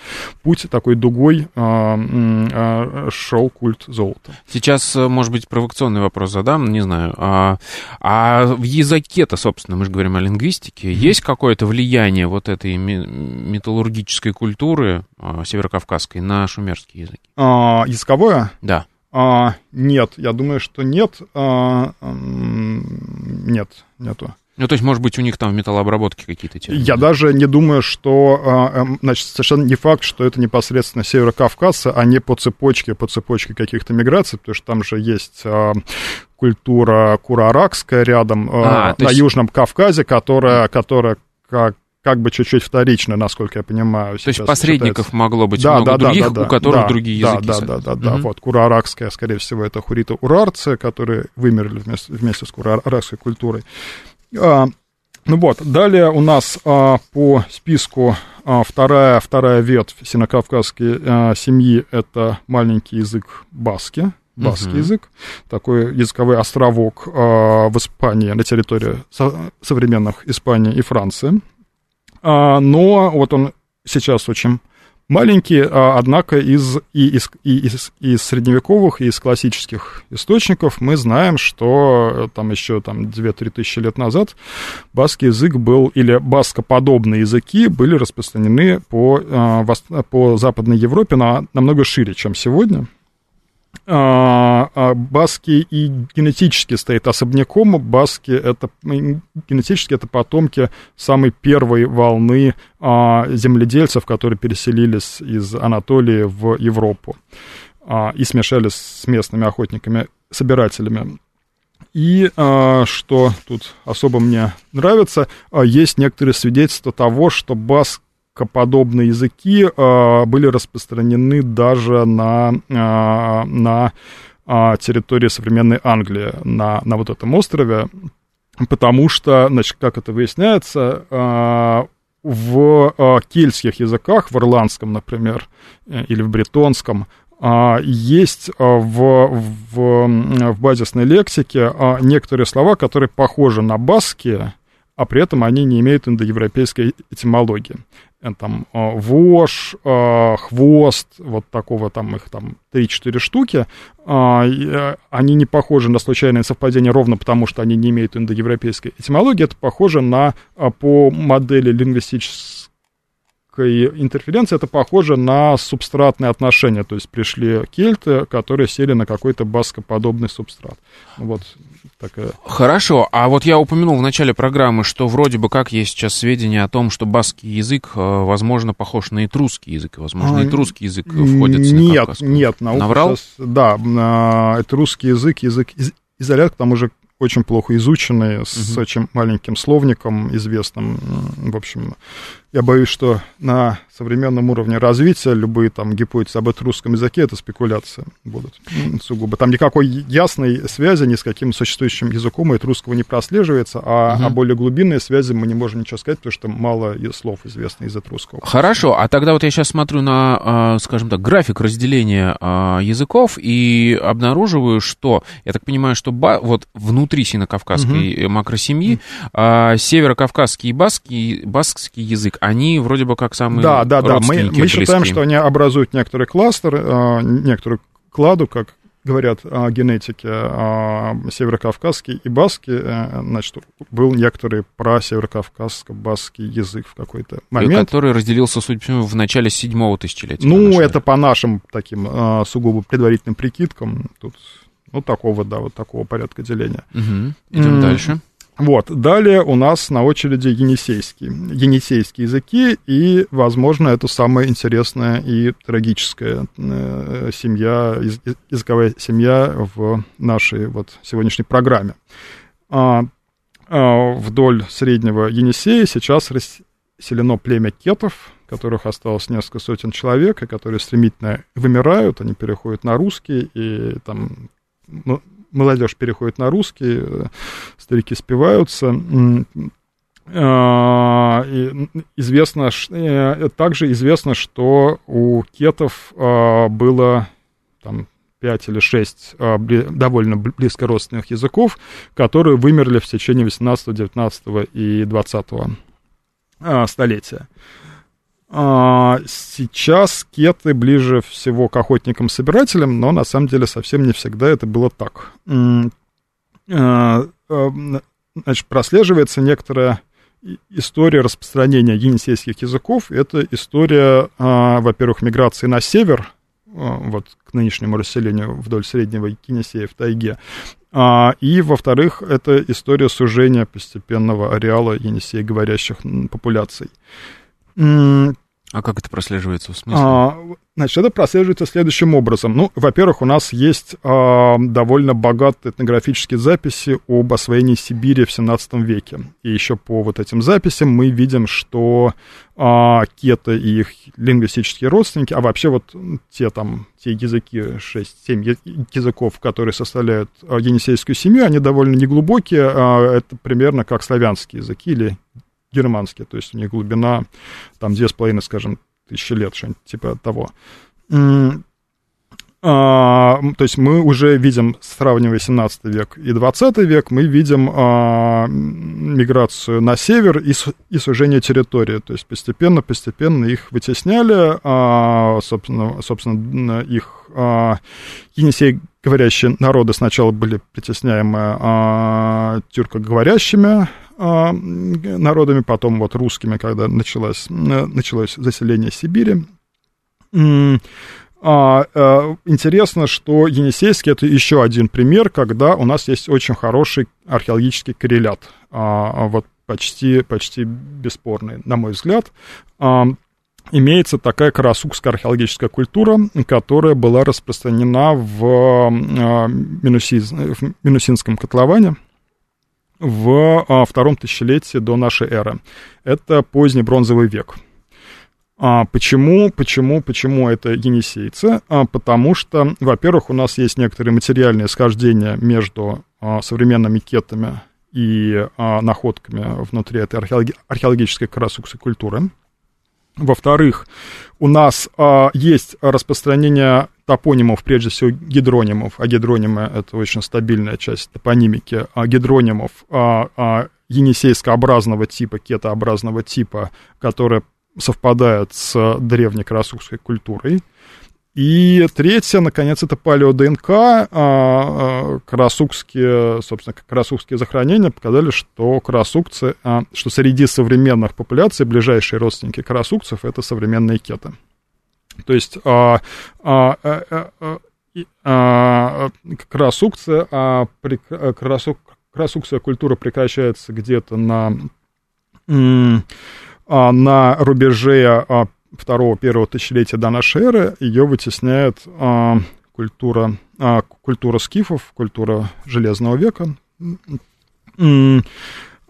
путь, такой дугой а, а, шел культ золота. Сейчас, э, может быть, провокационный вопрос задам, не знаю. А, а в языке-то, собственно, мы же говорим о лингвистике, есть какое-то влияние вот этой ме- металлургической культуры а, северокавказской на шумерский язык? А, языковое? Да. А, нет, я думаю, что нет. А, нет, нету. Ну, то есть, может быть, у них там в металлообработке какие-то термины. Я даже не думаю, что, а, эм, значит, совершенно не факт, что это непосредственно северокавказцы, а не по цепочке, по цепочке каких-то миграций, потому что там же есть а, культура кураракская рядом а, А, на есть- Южном Кавказе, которая, которая как, как бы чуть-чуть вторична, насколько я понимаю. То есть посредников считается. могло быть много других, у которых да, другие да, языки. Да, да, соответственно. да, да, Мгм. вот кураракская, скорее всего, это хуриты-урарцы, которые вымерли вместе, вместе с кураракской культурой. А, ну вот, далее у нас а, по списку а, вторая, вторая ветвь синокавказской а, семьи это маленький язык баски, баский Мгм. язык, такой языковой островок а, в Испании, на территории со- современных Испании и Франции. А, но вот он сейчас очень маленький, а, однако из, и, из, и из, из средневековых, и из классических источников мы знаем, что э, там еще там, 2-3 тысячи лет назад баский язык был, или баскоподобные языки были распространены по, вос- по Западной Европе на, намного шире, чем сегодня. А, а, баски и генетически стоит особняком. Баски это м, генетически это потомки самой первой волны а, земледельцев, которые переселились из Анатолии в Европу и смешались с местными охотниками-собирателями. И а, что тут особо мне нравится, есть некоторые свидетельства того, что баскоподобные языки а, были распространены даже на, а, на а, территории современной Англии, на, на вот этом острове, потому что, значит, как это выясняется, в кельтских языках, в ирландском, например, э, или в бретонском, а, есть в, в, в базисной лексике некоторые слова, которые похожи на баские, а при этом они не имеют индоевропейской этимологии. Там вож, хвост, вот такого там их там 3-4 штуки, они не похожи на случайное совпадение ровно потому, что они не имеют индоевропейской этимологии, это похоже на по модели лингвистической интерференции это похоже на субстратные отношения, то есть пришли кельты, которые сели на какой-то баскоподобный субстрат. Вот такая. Хорошо, а вот я упомянул в начале программы, что вроде бы как есть сейчас сведения о том, что баскский язык, э, возможно, похож на этрусский язык, возможно, а, этрусский язык входит в Нет, нет, наука Наврал? Сейчас, да, это русский язык, язык из, изолят, к тому же очень плохо изученный, угу. с очень маленьким словником известным. В общем, я боюсь, что на современном уровне развития любые там гипотезы об русском языке это спекуляция будут сугубо. Там никакой ясной связи ни с каким существующим языком от русского не прослеживается, а угу. о более глубинной связи мы не можем ничего сказать, потому что мало слов известно из русского. Хорошо, а тогда вот я сейчас смотрю на, а, скажем так, график разделения а, языков и обнаруживаю, что, я так понимаю, что вот внутри сино-кавказской угу. макросемьи угу. северо-кавказский и баскский, баскский язык, они вроде бы как самые Да, да, да. Мы, мы считаем, что они образуют некоторый кластер, э, некоторую кладу, как говорят о генетике о северокавказский и баски, э, значит, был некоторый про северокавказско-баскский язык в какой-то момент. Который разделился, судя по всему, в начале седьмого тысячелетия. Ну, это по нашим таким э, сугубо предварительным прикидкам. Тут, ну, такого, да, вот такого порядка деления. Угу. Идем mm. дальше. Вот, далее у нас на очереди енисейские, енисейские языки, и, возможно, это самая интересная и трагическая э, семья, языковая семья в нашей вот сегодняшней программе. А, а, вдоль среднего Енисея сейчас расселено племя кетов, которых осталось несколько сотен человек, и которые стремительно вымирают, они переходят на русский, и там молодежь переходит на русский, э, старики спиваются. А, известно, э, также известно, что у кетов было там, 5 или 6 а, довольно близко родственных языков, которые вымерли в течение 18, 19 и 20 столетия. А, сейчас кеты ближе всего к охотникам-собирателям, но на самом деле совсем не всегда это было так. А, а, значит, прослеживается некоторая история распространения енисейских языков. Это история, во-первых, миграции на север, вот к нынешнему расселению вдоль среднего Енисея в тайге. И, во-вторых, это история сужения постепенного ареала Енисея говорящих популяций. А как это прослеживается в смысле? А, значит, это прослеживается следующим образом. Ну, во-первых, у нас есть а, довольно богатые этнографические записи об освоении Сибири в 17 веке. И еще по вот этим записям мы видим, что а, кеты и их лингвистические родственники, а вообще вот те там, те языки, 6-7 языков, которые составляют а, енисейскую семью, они довольно неглубокие, а, это примерно как славянские языки или германские, то есть у них глубина там две с половиной, скажем, тысячи лет, что-нибудь типа того. А, то есть мы уже видим, сравнивая 17 век и 20 век, мы видим а, миграцию на север и, и сужение территории. То есть постепенно-постепенно их вытесняли, а, собственно, собственно, их а, енисей говорящие народы сначала были притесняемы а, тюркоговорящими народами, потом вот русскими, когда началось, началось заселение Сибири. А, а, интересно, что Енисейский это еще один пример, когда у нас есть очень хороший археологический коррелят, а, вот почти, почти бесспорный, на мой взгляд. А, имеется такая карасукская археологическая культура, которая была распространена в, а, Минусиз, в Минусинском котловане, в а, втором тысячелетии до нашей эры. Это поздний бронзовый век. А почему, почему, почему это енисейцы? А, потому что, во-первых, у нас есть некоторые материальные схождения между а, современными кетами и а, находками внутри этой археологи- археологической карасукской культуры. Во-вторых, у нас а, есть распространение топонимов, прежде всего гидронимов, а гидронимы — это очень стабильная часть топонимики, а гидронимов а, а, енисейскообразного типа, кетообразного типа, которые совпадает с древней карасукской культурой. И третье, наконец, это палео-ДНК. А, а, карасукские, собственно, карасукские захоронения показали, что карасукцы, а, что среди современных популяций ближайшие родственники карасукцев это современные кеты. То есть карасукция, а, карасукция культура прекращается где-то на, на рубеже второго-первого тысячелетия до нашей эры, ее вытесняет а, культура, а, культура скифов, культура Железного века.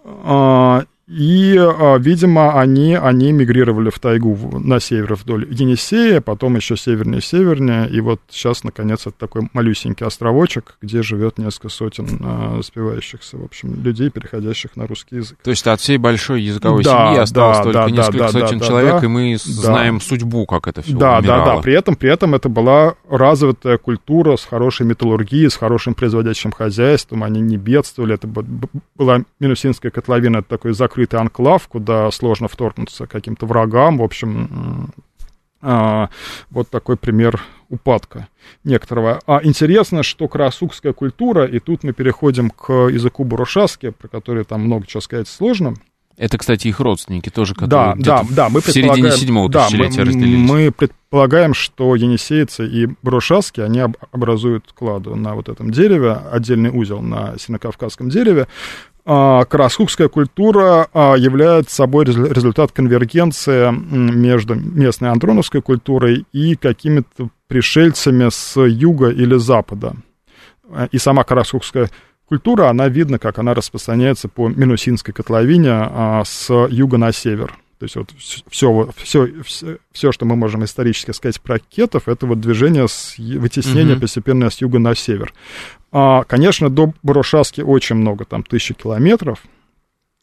А, и, а, видимо, они, они мигрировали в тайгу на север вдоль Енисея, потом еще севернее севернее, и вот сейчас, наконец, это такой малюсенький островочек, где живет несколько сотен а, спивающихся, в общем, людей, переходящих на русский язык. То есть от всей большой языковой да, семьи осталось да, только да, несколько да, сотен да, человек, да, и мы да, знаем судьбу, как это все Да, умирало. да, да, при этом, при этом это была развитая культура с хорошей металлургией, с хорошим производящим хозяйством, они не бедствовали, это была Минусинская котловина, это такой закрытый закрытый анклав, куда сложно вторгнуться каким-то врагам. В общем, а, вот такой пример упадка некоторого. А интересно, что карасукская культура, и тут мы переходим к языку бурушаски, про который там много чего сказать сложно. Это, кстати, их родственники тоже, которые да, да, да, мы в середине седьмого да, тысячелетия мы, разделились. Мы предполагаем, что енисейцы и бурушаски, они образуют кладу на вот этом дереве, отдельный узел на синокавказском дереве. А, карасукская культура а, является собой результат конвергенции между местной андроновской культурой и какими-то пришельцами с юга или запада. И сама карасукская культура, она видно, как она распространяется по Минусинской котловине а, с юга на север. То есть вот все, все, все, все, что мы можем исторически сказать про кетов, это вот движение с вытеснение mm-hmm. постепенно с юга на север. А, конечно, до Бурушаски очень много, там тысячи километров,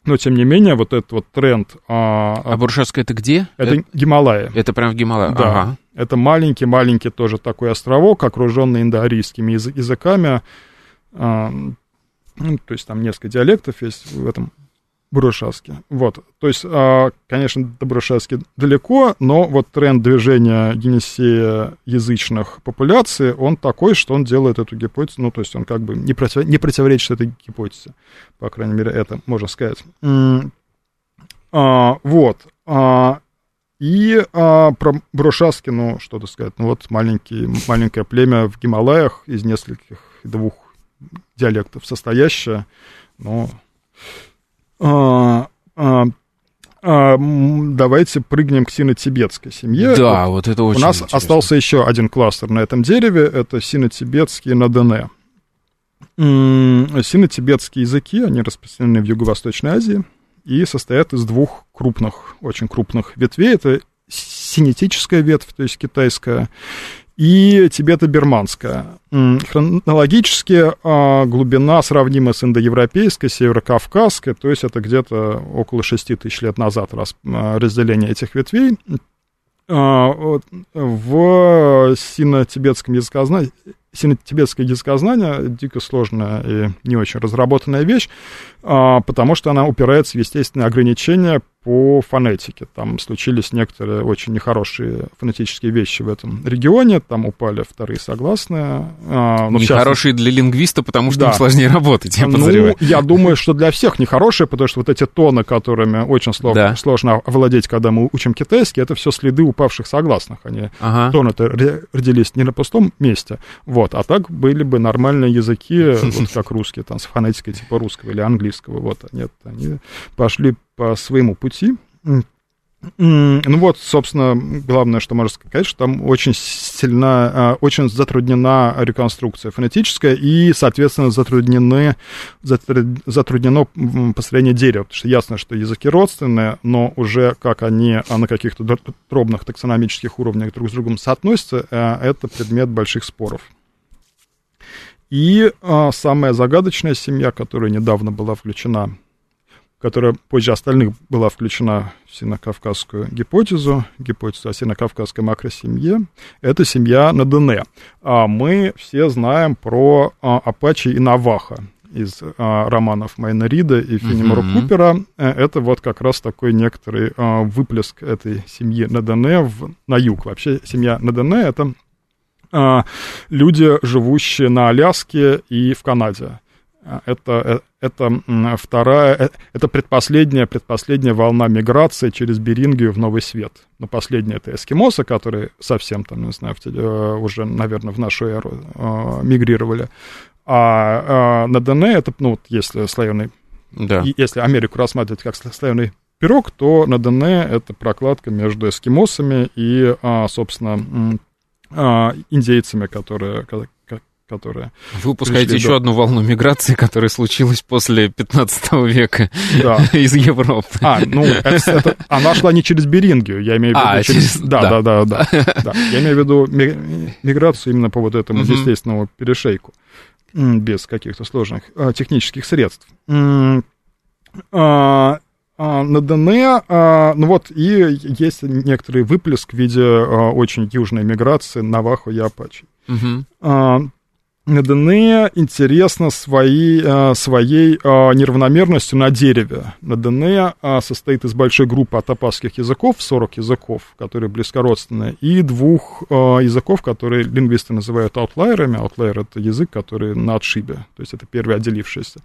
но, тем не менее, вот этот вот тренд... А, а Буршаска это где? Это, это Гималаи. Это прям в Гималаях? Да. Ага. Это маленький-маленький тоже такой островок, окруженный индоарийскими языками. А, ну, то есть там несколько диалектов есть в этом Бурушевске. Вот. То есть, а, конечно, до Бурушевски далеко, но вот тренд движения Енисея язычных популяций, он такой, что он делает эту гипотезу, ну, то есть он как бы не, против, не противоречит этой гипотезе. По крайней мере, это можно сказать. А, вот. А, и а, про Брушаски, ну, что-то сказать. Ну, вот маленький, маленькое племя в Гималаях из нескольких, двух диалектов состоящее, но а, а, а, давайте прыгнем к сино-тибетской семье. Да, вот, вот это очень У нас интересно. остался еще один кластер на этом дереве, это сино-тибетские Надене. Сино-тибетские языки, они распространены в Юго-Восточной Азии и состоят из двух крупных, очень крупных ветвей. Это синетическая ветвь, то есть китайская, и тибето-бирманская. Хронологически а, глубина сравнима с индоевропейской, северокавказской, то есть это где-то около 6 тысяч лет назад раз, а, разделение этих ветвей. А, в сино-тибетском языкознании сино-тибетское языкознание дико сложная и не очень разработанная вещь, потому что она упирается в естественные ограничения по фонетике. Там случились некоторые очень нехорошие фонетические вещи в этом регионе, там упали вторые согласные. А, ну, нехорошие для лингвиста, потому что да. им сложнее работать, я Ну, я думаю, что для всех нехорошие, потому что вот эти тоны, которыми очень сложно, да. сложно овладеть, когда мы учим китайский, это все следы упавших согласных. Они ага. тоны-то родились не на пустом месте, вот, а так были бы нормальные языки, вот как русские, там, с фонетикой типа русского или английского, вот, нет, они пошли по своему пути. Ну вот, собственно, главное, что можно сказать, что там очень сильно, а, очень затруднена реконструкция фонетическая и, соответственно, затруднены, затруднено построение дерева, потому что ясно, что языки родственные, но уже как они а, на каких-то дробных таксономических уровнях друг с другом соотносятся, а, это предмет больших споров. И самая загадочная семья, которая недавно была включена которая позже остальных была включена в синокавказскую гипотезу, гипотезу о синокавказской макросемье, это семья Надене. А мы все знаем про а, Апачи и Наваха. из а, романов Майна Рида и Фенимора mm-hmm. Купера, э, это вот как раз такой некоторый а, выплеск этой семьи Надане в, на юг. Вообще семья Надане — это а, люди, живущие на Аляске и в Канаде. Это, э, это вторая, э, это предпоследняя, предпоследняя волна миграции через Берингию в Новый Свет. Но последняя это эскимосы, которые совсем там, не знаю, уже, наверное, в нашу эру мигрировали. А, а на ДН это, ну, вот если слоеный, да. если Америку рассматривать как слоеный пирог, то на ДН это прокладка между эскимосами и, собственно, а, индейцами, которые, которые... Вы выпускаете еще до... одну волну миграции, которая случилась после 15 века да. из Европы. А, ну, это, это, она шла не через Берингию, я имею в виду... А, через... Да, да, да, да, да, да. Я имею в виду миграцию именно по вот этому угу. естественному перешейку без каких-то сложных а, технических средств. А, на ДН, а, ну вот, и есть некоторый выплеск в виде а, очень южной миграции Навахо и Апачи. Угу. А, НДН интересно своей, своей неравномерностью на дереве. НДН э, состоит из большой группы атапасских языков, 40 языков, которые близкородственные, и двух языков, которые лингвисты называют аутлайерами. Аутлайер — это язык, который на отшибе, то есть это первый отделившийся.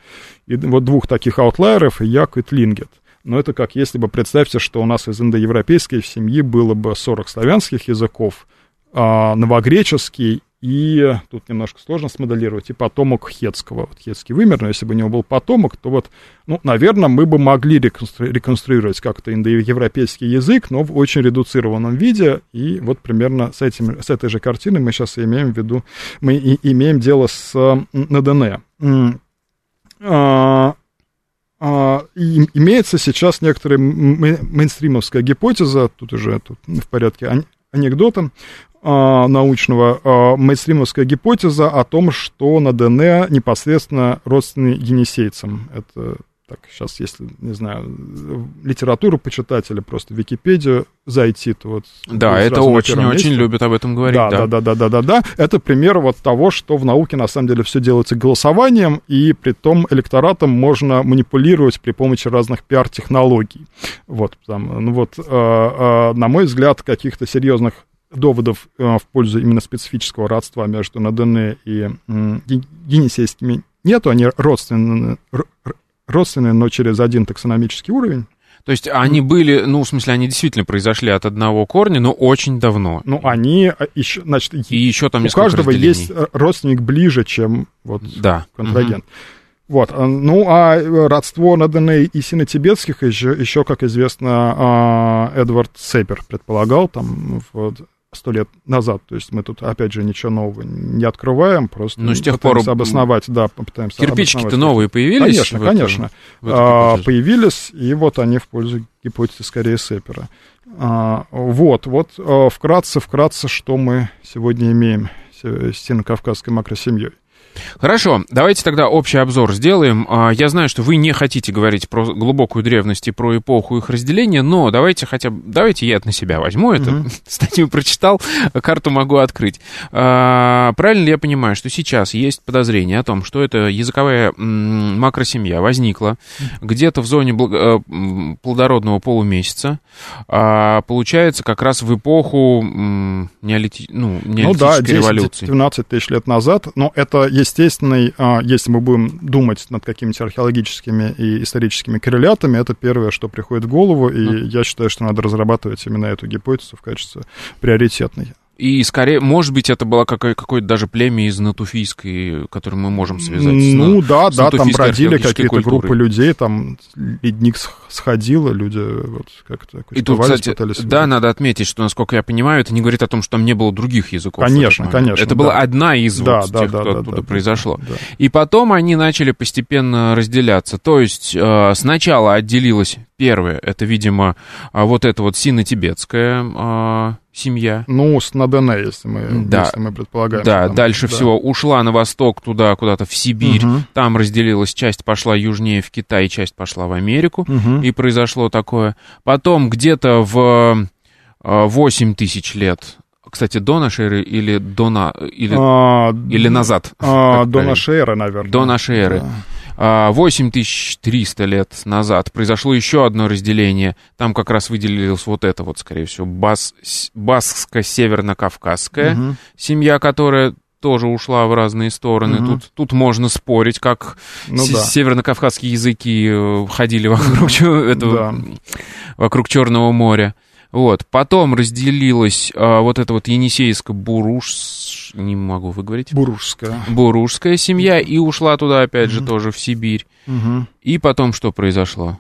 И вот двух таких аутлайеров — Як и Тлингет. Но это как если бы, представьте, что у нас из индоевропейской семьи было бы 40 славянских языков, новогреческий и тут немножко сложно смоделировать, и потомок Хетского. Вот Хетский вымер, но если бы у него был потомок, то вот, ну, наверное, мы бы могли реконстру- реконструировать как-то индоевропейский язык, но в очень редуцированном виде, и вот примерно с, этим, с этой же картиной мы сейчас имеем в виду, мы и, имеем дело с НДН. А, имеется сейчас некоторая мейнстримовская гипотеза, тут уже тут в порядке анекдота, а, научного а, мейнстримовская гипотеза о том, что на ДН непосредственно родственны енисейцам. Это так, сейчас, если, не знаю, литературу почитать или просто Википедию зайти, то вот... Да, это очень-очень любят об этом говорить. Да, да, да, да, да, да, да. Это пример вот того, что в науке на самом деле все делается голосованием, и при том электоратом можно манипулировать при помощи разных пиар-технологий. Вот, там, ну вот, э, э, на мой взгляд, каких-то серьезных доводов э, в пользу именно специфического родства между Надене и Енисейскими нету, они родственные, родственные, но через один таксономический уровень. То есть они были, ну, в смысле, они действительно произошли от одного корня, но очень давно. Ну, они а, еще, значит, и еще там у каждого есть родственник ближе, чем вот да. контрагент. Угу. Вот, а, ну, а родство Надене и сино-тибетских еще, еще, как известно, а, Эдвард Сейпер предполагал там в сто лет назад. То есть мы тут, опять же, ничего нового не открываем, просто Но с тех пор обосновать, да, попытаемся Кирпичики-то новые появились? Конечно, конечно. В а, появились, и вот они в пользу гипотезы скорее Сепера. А, вот, вот а, вкратце, вкратце, что мы сегодня имеем с северо-кавказской макросемьей. Хорошо, давайте тогда общий обзор сделаем. А, я знаю, что вы не хотите говорить про глубокую древность и про эпоху их разделения, но давайте хотя бы, давайте я на себя возьму это, mm-hmm. статью прочитал, карту могу открыть. А, правильно ли я понимаю, что сейчас есть подозрение о том, что эта языковая макросемья возникла где-то в зоне э, плодородного полумесяца, а, получается как раз в эпоху неолити... ну, неолитической ну, да, 10, революции? 12 тысяч лет назад, но это естественный, а, если мы будем думать над какими-то археологическими и историческими коррелятами, это первое, что приходит в голову, и я считаю, что надо разрабатывать именно эту гипотезу в качестве приоритетной. И скорее, может быть, это было какое- какое-то даже племя из Натуфийской, которое мы можем связать ну, с Ну да, да, там бродили какие-то культурой. группы людей, там ледник сходило, люди вот как-то И тут, кстати, да, надо отметить, что, насколько я понимаю, это не говорит о том, что там не было других языков. Конечно, конечно. Это да. была одна из да, вот да, тех, да, кто да, оттуда да, произошло. Да, да. И потом они начали постепенно разделяться. То есть э, сначала отделилось первое, это, видимо, а, вот это вот сино-тибетская э, семья. Ну, с Надене, если мы, да. если мы предполагаем. Да, там, дальше да. всего ушла на восток, туда, куда-то в Сибирь. Угу. Там разделилась, часть пошла южнее в Китай, часть пошла в Америку. Угу. И произошло такое. Потом где-то в 8 тысяч лет кстати, до нашей эры или до на... или, а, или назад? А, до нашей эры, наверное. До нашей эры. Да. 8300 лет назад произошло еще одно разделение. Там как раз выделилось вот это вот, скорее всего, бас, баско-северно-кавказская угу. семья, которая тоже ушла в разные стороны. Угу. Тут, тут можно спорить, как ну, с- да. северно-кавказские языки э, ходили вокруг, этого, да. вокруг Черного моря. Вот. Потом разделилась а, вот эта вот Не могу выговорить. Буружская. Буружская семья. И ушла туда, опять же, тоже в Сибирь. И потом что произошло?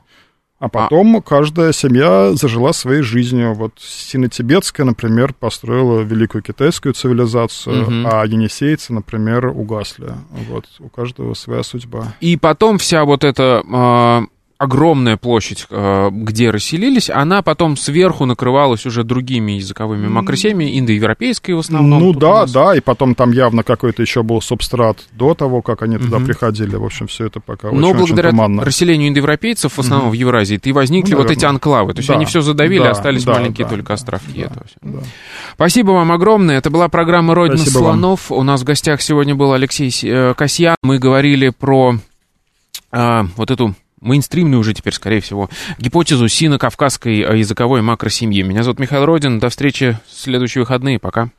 А потом а... каждая семья зажила своей жизнью. Вот Сино-Тибетская, например, построила великую китайскую цивилизацию, угу. а енисейцы, например, угасли. Вот у каждого своя судьба. И потом вся вот эта а, огромная площадь, э, где расселились, она потом сверху накрывалась уже другими языковыми макросемьями, индоевропейской в основном. Ну да, да, и потом там явно какой-то еще был субстрат до того, как они туда угу. приходили. В общем, все это пока Но очень, благодаря очень туманно. расселению индоевропейцев, в основном угу. в Евразии, и возникли ну, вот эти анклавы. То есть да, они все задавили, да, остались да, маленькие да, только островки. Да, этого да. Спасибо вам огромное. Это была программа «Родина Спасибо слонов». Вам. У нас в гостях сегодня был Алексей э, Касьян. Мы говорили про а, вот эту мейнстримную уже теперь, скорее всего, гипотезу сино-кавказской языковой макросемьи. Меня зовут Михаил Родин. До встречи в следующие выходные. Пока.